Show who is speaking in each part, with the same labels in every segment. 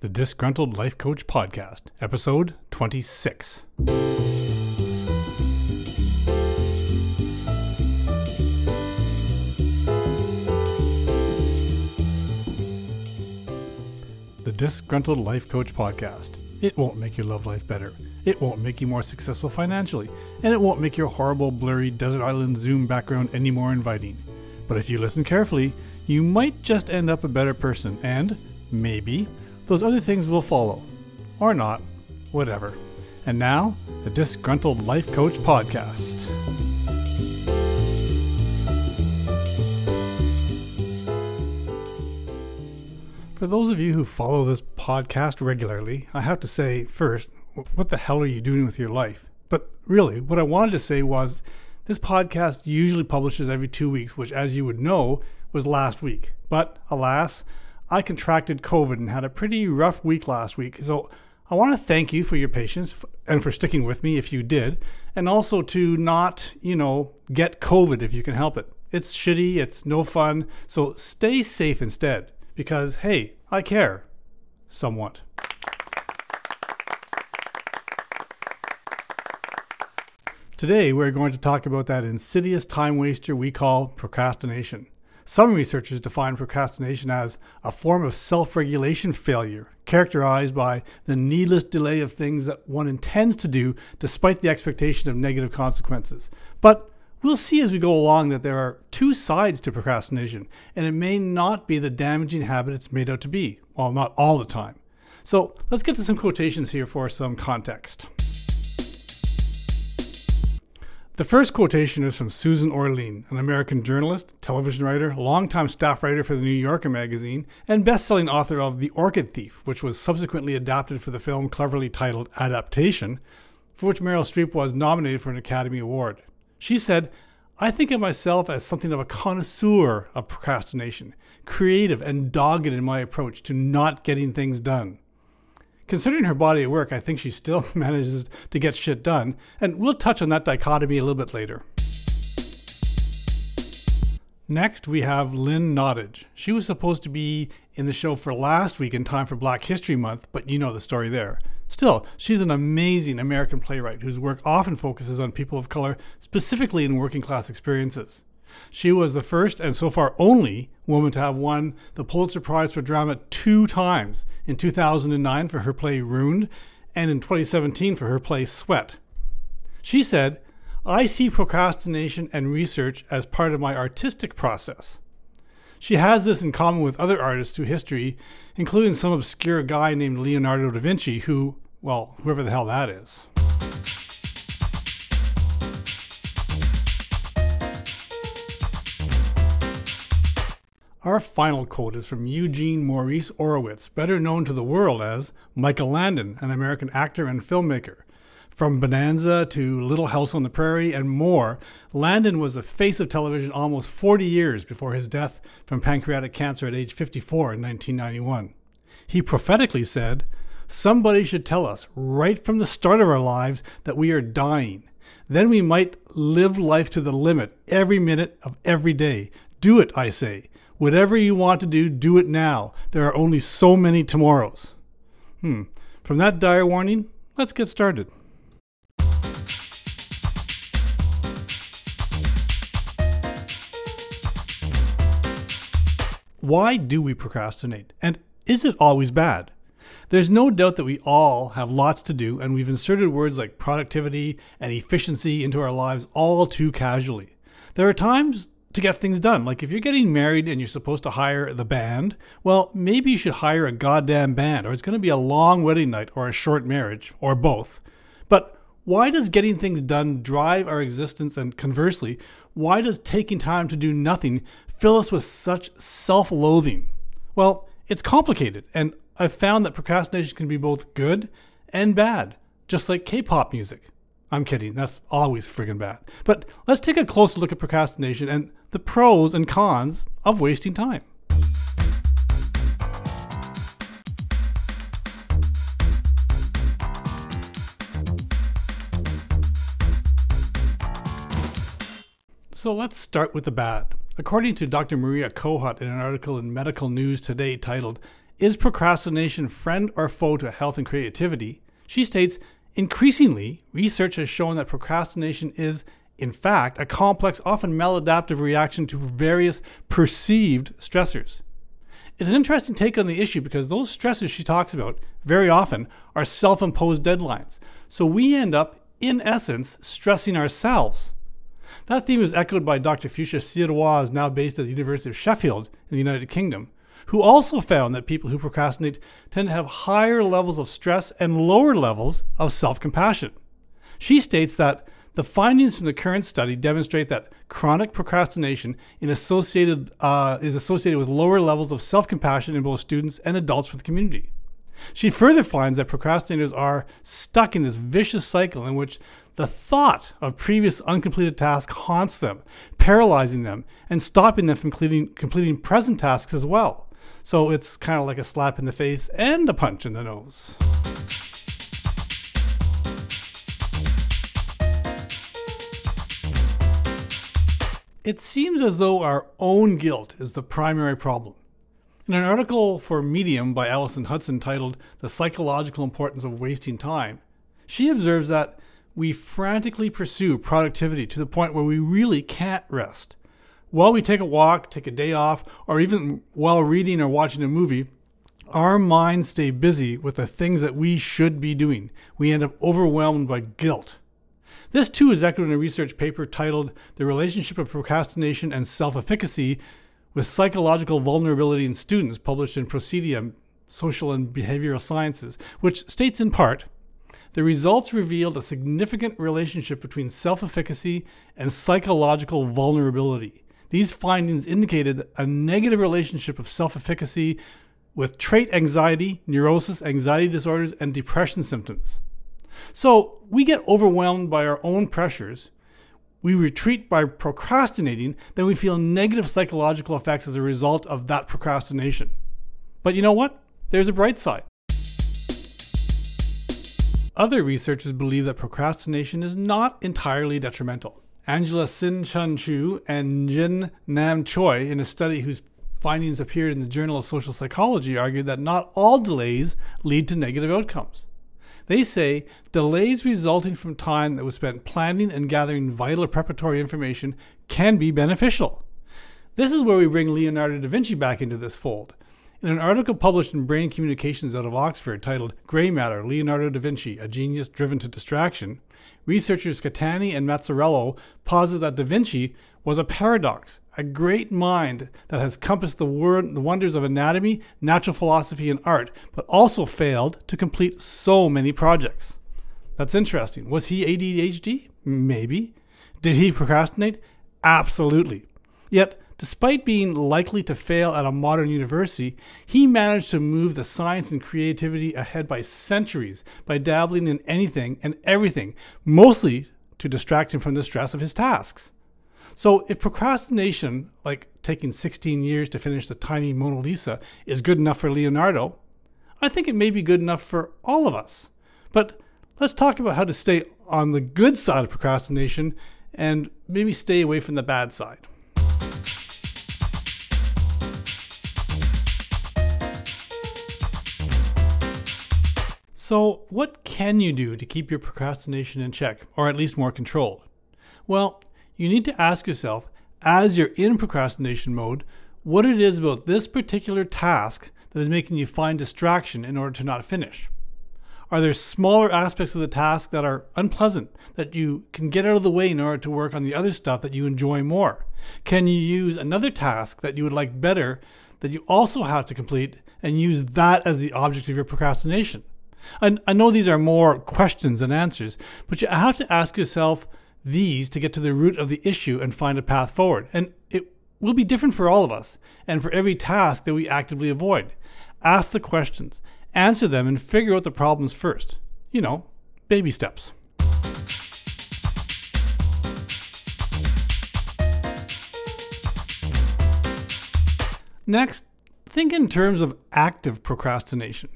Speaker 1: the Disgruntled Life Coach Podcast, episode 26. The Disgruntled Life Coach Podcast. It won't make your love life better. It won't make you more successful financially. And it won't make your horrible, blurry desert island Zoom background any more inviting. But if you listen carefully, you might just end up a better person and, maybe, those other things will follow. Or not. Whatever. And now, the Disgruntled Life Coach Podcast. For those of you who follow this podcast regularly, I have to say first, what the hell are you doing with your life? But really, what I wanted to say was this podcast usually publishes every two weeks, which, as you would know, was last week. But alas, I contracted COVID and had a pretty rough week last week. So I want to thank you for your patience and for sticking with me if you did, and also to not, you know, get COVID if you can help it. It's shitty, it's no fun. So stay safe instead because, hey, I care. Somewhat. Today, we're going to talk about that insidious time waster we call procrastination. Some researchers define procrastination as a form of self regulation failure, characterized by the needless delay of things that one intends to do despite the expectation of negative consequences. But we'll see as we go along that there are two sides to procrastination, and it may not be the damaging habit it's made out to be. Well, not all the time. So let's get to some quotations here for some context. The first quotation is from Susan Orlean, an American journalist, television writer, longtime staff writer for the New Yorker magazine, and best-selling author of The Orchid Thief, which was subsequently adapted for the film cleverly titled Adaptation, for which Meryl Streep was nominated for an Academy Award. She said, I think of myself as something of a connoisseur of procrastination, creative and dogged in my approach to not getting things done. Considering her body of work, I think she still manages to get shit done, and we'll touch on that dichotomy a little bit later. Next, we have Lynn Nottage. She was supposed to be in the show for last week in time for Black History Month, but you know the story there. Still, she's an amazing American playwright whose work often focuses on people of color, specifically in working class experiences. She was the first and so far only woman to have won the Pulitzer Prize for Drama two times in 2009 for her play Ruined and in 2017 for her play Sweat. She said, I see procrastination and research as part of my artistic process. She has this in common with other artists through history, including some obscure guy named Leonardo da Vinci, who, well, whoever the hell that is. Our final quote is from Eugene Maurice Orowitz, better known to the world as Michael Landon, an American actor and filmmaker. From Bonanza to Little House on the Prairie and more, Landon was the face of television almost 40 years before his death from pancreatic cancer at age 54 in 1991. He prophetically said, Somebody should tell us right from the start of our lives that we are dying. Then we might live life to the limit every minute of every day. Do it, I say. Whatever you want to do, do it now. There are only so many tomorrows. Hmm. From that dire warning, let's get started. Why do we procrastinate? And is it always bad? There's no doubt that we all have lots to do, and we've inserted words like productivity and efficiency into our lives all too casually. There are times to get things done. Like if you're getting married and you're supposed to hire the band, well, maybe you should hire a goddamn band, or it's going to be a long wedding night or a short marriage, or both. But why does getting things done drive our existence? And conversely, why does taking time to do nothing fill us with such self loathing? Well, it's complicated, and I've found that procrastination can be both good and bad, just like K pop music. I'm kidding, that's always friggin' bad. But let's take a closer look at procrastination and the pros and cons of wasting time. So let's start with the bad. According to Dr. Maria Cohut in an article in Medical News Today titled is procrastination friend or foe to health and creativity? She states, increasingly, research has shown that procrastination is, in fact, a complex, often maladaptive reaction to various perceived stressors. It's an interesting take on the issue because those stressors she talks about very often are self imposed deadlines. So we end up, in essence, stressing ourselves. That theme is echoed by Dr. Fuschia Sirois, now based at the University of Sheffield in the United Kingdom, who also found that people who procrastinate tend to have higher levels of stress and lower levels of self compassion. She states that the findings from the current study demonstrate that chronic procrastination associated, uh, is associated with lower levels of self compassion in both students and adults for the community. She further finds that procrastinators are stuck in this vicious cycle in which the thought of previous uncompleted tasks haunts them, paralyzing them, and stopping them from completing, completing present tasks as well. So it's kind of like a slap in the face and a punch in the nose. It seems as though our own guilt is the primary problem. In an article for Medium by Allison Hudson titled The Psychological Importance of Wasting Time, she observes that we frantically pursue productivity to the point where we really can't rest. While we take a walk, take a day off, or even while reading or watching a movie, our minds stay busy with the things that we should be doing. We end up overwhelmed by guilt. This too is echoed in a research paper titled The Relationship of Procrastination and Self Efficacy with Psychological Vulnerability in Students, published in Procedia Social and Behavioral Sciences, which states in part the results revealed a significant relationship between self efficacy and psychological vulnerability. These findings indicated a negative relationship of self efficacy with trait anxiety, neurosis, anxiety disorders, and depression symptoms. So we get overwhelmed by our own pressures. We retreat by procrastinating, then we feel negative psychological effects as a result of that procrastination. But you know what? There's a bright side. Other researchers believe that procrastination is not entirely detrimental. Angela Hsin Chun Chu and Jin Nam Choi, in a study whose findings appeared in the Journal of Social Psychology, argued that not all delays lead to negative outcomes. They say delays resulting from time that was spent planning and gathering vital preparatory information can be beneficial. This is where we bring Leonardo da Vinci back into this fold. In an article published in Brain Communications out of Oxford titled Grey Matter Leonardo da Vinci, a Genius Driven to Distraction, researchers Catani and Mazzarello posit that da Vinci was a paradox, a great mind that has compassed the, the wonders of anatomy, natural philosophy, and art, but also failed to complete so many projects. That's interesting. Was he ADHD? Maybe. Did he procrastinate? Absolutely. Yet, despite being likely to fail at a modern university, he managed to move the science and creativity ahead by centuries by dabbling in anything and everything, mostly to distract him from the stress of his tasks. So, if procrastination, like taking 16 years to finish the tiny Mona Lisa, is good enough for Leonardo, I think it may be good enough for all of us. But let's talk about how to stay on the good side of procrastination and maybe stay away from the bad side. So, what can you do to keep your procrastination in check, or at least more controlled? Well, you need to ask yourself, as you're in procrastination mode, what it is about this particular task that is making you find distraction in order to not finish. Are there smaller aspects of the task that are unpleasant that you can get out of the way in order to work on the other stuff that you enjoy more? Can you use another task that you would like better that you also have to complete and use that as the object of your procrastination? I, I know these are more questions than answers, but you have to ask yourself these to get to the root of the issue and find a path forward. And it will be different for all of us and for every task that we actively avoid. Ask the questions, answer them, and figure out the problems first. You know, baby steps. Next, think in terms of active procrastination.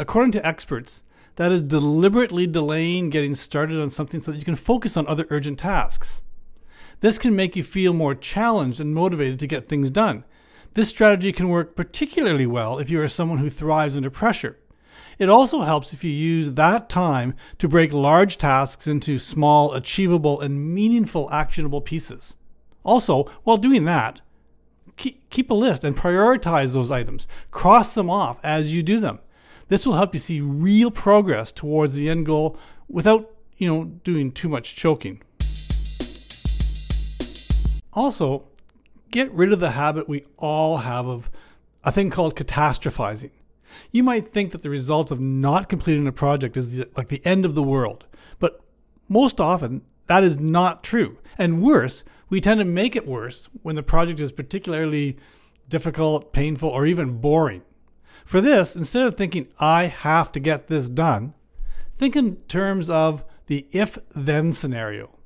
Speaker 1: According to experts, that is deliberately delaying getting started on something so that you can focus on other urgent tasks. This can make you feel more challenged and motivated to get things done. This strategy can work particularly well if you are someone who thrives under pressure. It also helps if you use that time to break large tasks into small, achievable, and meaningful actionable pieces. Also, while doing that, keep a list and prioritize those items. Cross them off as you do them. This will help you see real progress towards the end goal without, you know, doing too much choking. Also, get rid of the habit we all have of a thing called catastrophizing. You might think that the result of not completing a project is like the end of the world, but most often that is not true. And worse, we tend to make it worse when the project is particularly difficult, painful, or even boring. For this, instead of thinking, I have to get this done, think in terms of the if then scenario.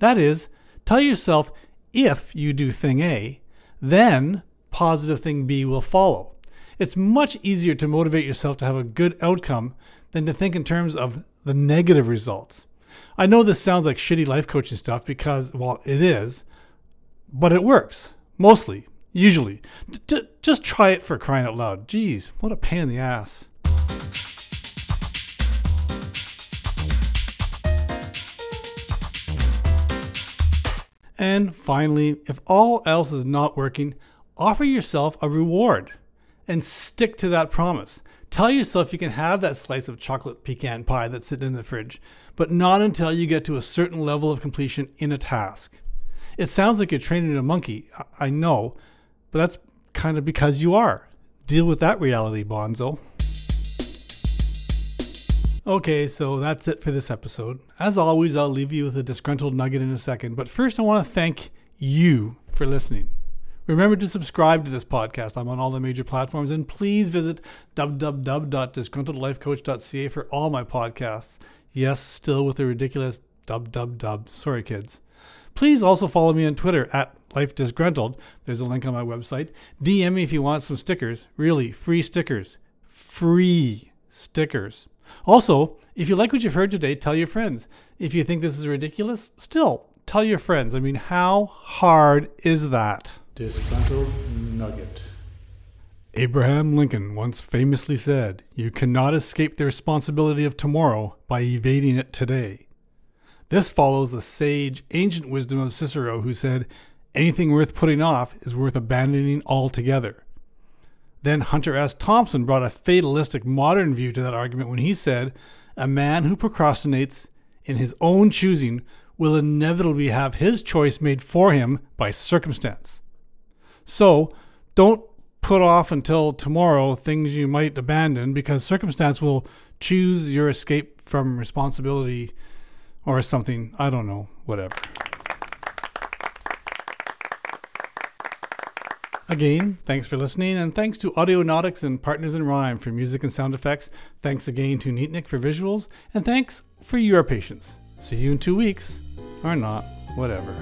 Speaker 1: That is, tell yourself if you do thing A, then positive thing B will follow. It's much easier to motivate yourself to have a good outcome than to think in terms of the negative results. I know this sounds like shitty life coaching stuff because, well, it is, but it works. Mostly. Usually. D- just try it for crying out loud. Jeez, what a pain in the ass. And finally, if all else is not working, offer yourself a reward and stick to that promise. Tell yourself you can have that slice of chocolate pecan pie that's sitting in the fridge, but not until you get to a certain level of completion in a task. It sounds like you're training a monkey, I know, but that's kind of because you are. Deal with that reality, Bonzo. Okay, so that's it for this episode. As always, I'll leave you with a disgruntled nugget in a second, but first I want to thank you for listening. Remember to subscribe to this podcast. I'm on all the major platforms, and please visit www.disgruntledlifecoach.ca for all my podcasts. Yes, still with the ridiculous dub dub dub. Sorry, kids. Please also follow me on Twitter at Life Disgruntled. There's a link on my website. DM me if you want some stickers. Really, free stickers. Free stickers. Also, if you like what you've heard today, tell your friends. If you think this is ridiculous, still tell your friends. I mean, how hard is that? Disgruntled Nugget. Abraham Lincoln once famously said, You cannot escape the responsibility of tomorrow by evading it today. This follows the sage, ancient wisdom of Cicero, who said, Anything worth putting off is worth abandoning altogether. Then Hunter S. Thompson brought a fatalistic modern view to that argument when he said, A man who procrastinates in his own choosing will inevitably have his choice made for him by circumstance. So don't put off until tomorrow things you might abandon because circumstance will choose your escape from responsibility or something. I don't know, whatever. Again, thanks for listening, and thanks to Audionautics and Partners in Rhyme for music and sound effects. Thanks again to Neatnik for visuals, and thanks for your patience. See you in two weeks, or not, whatever.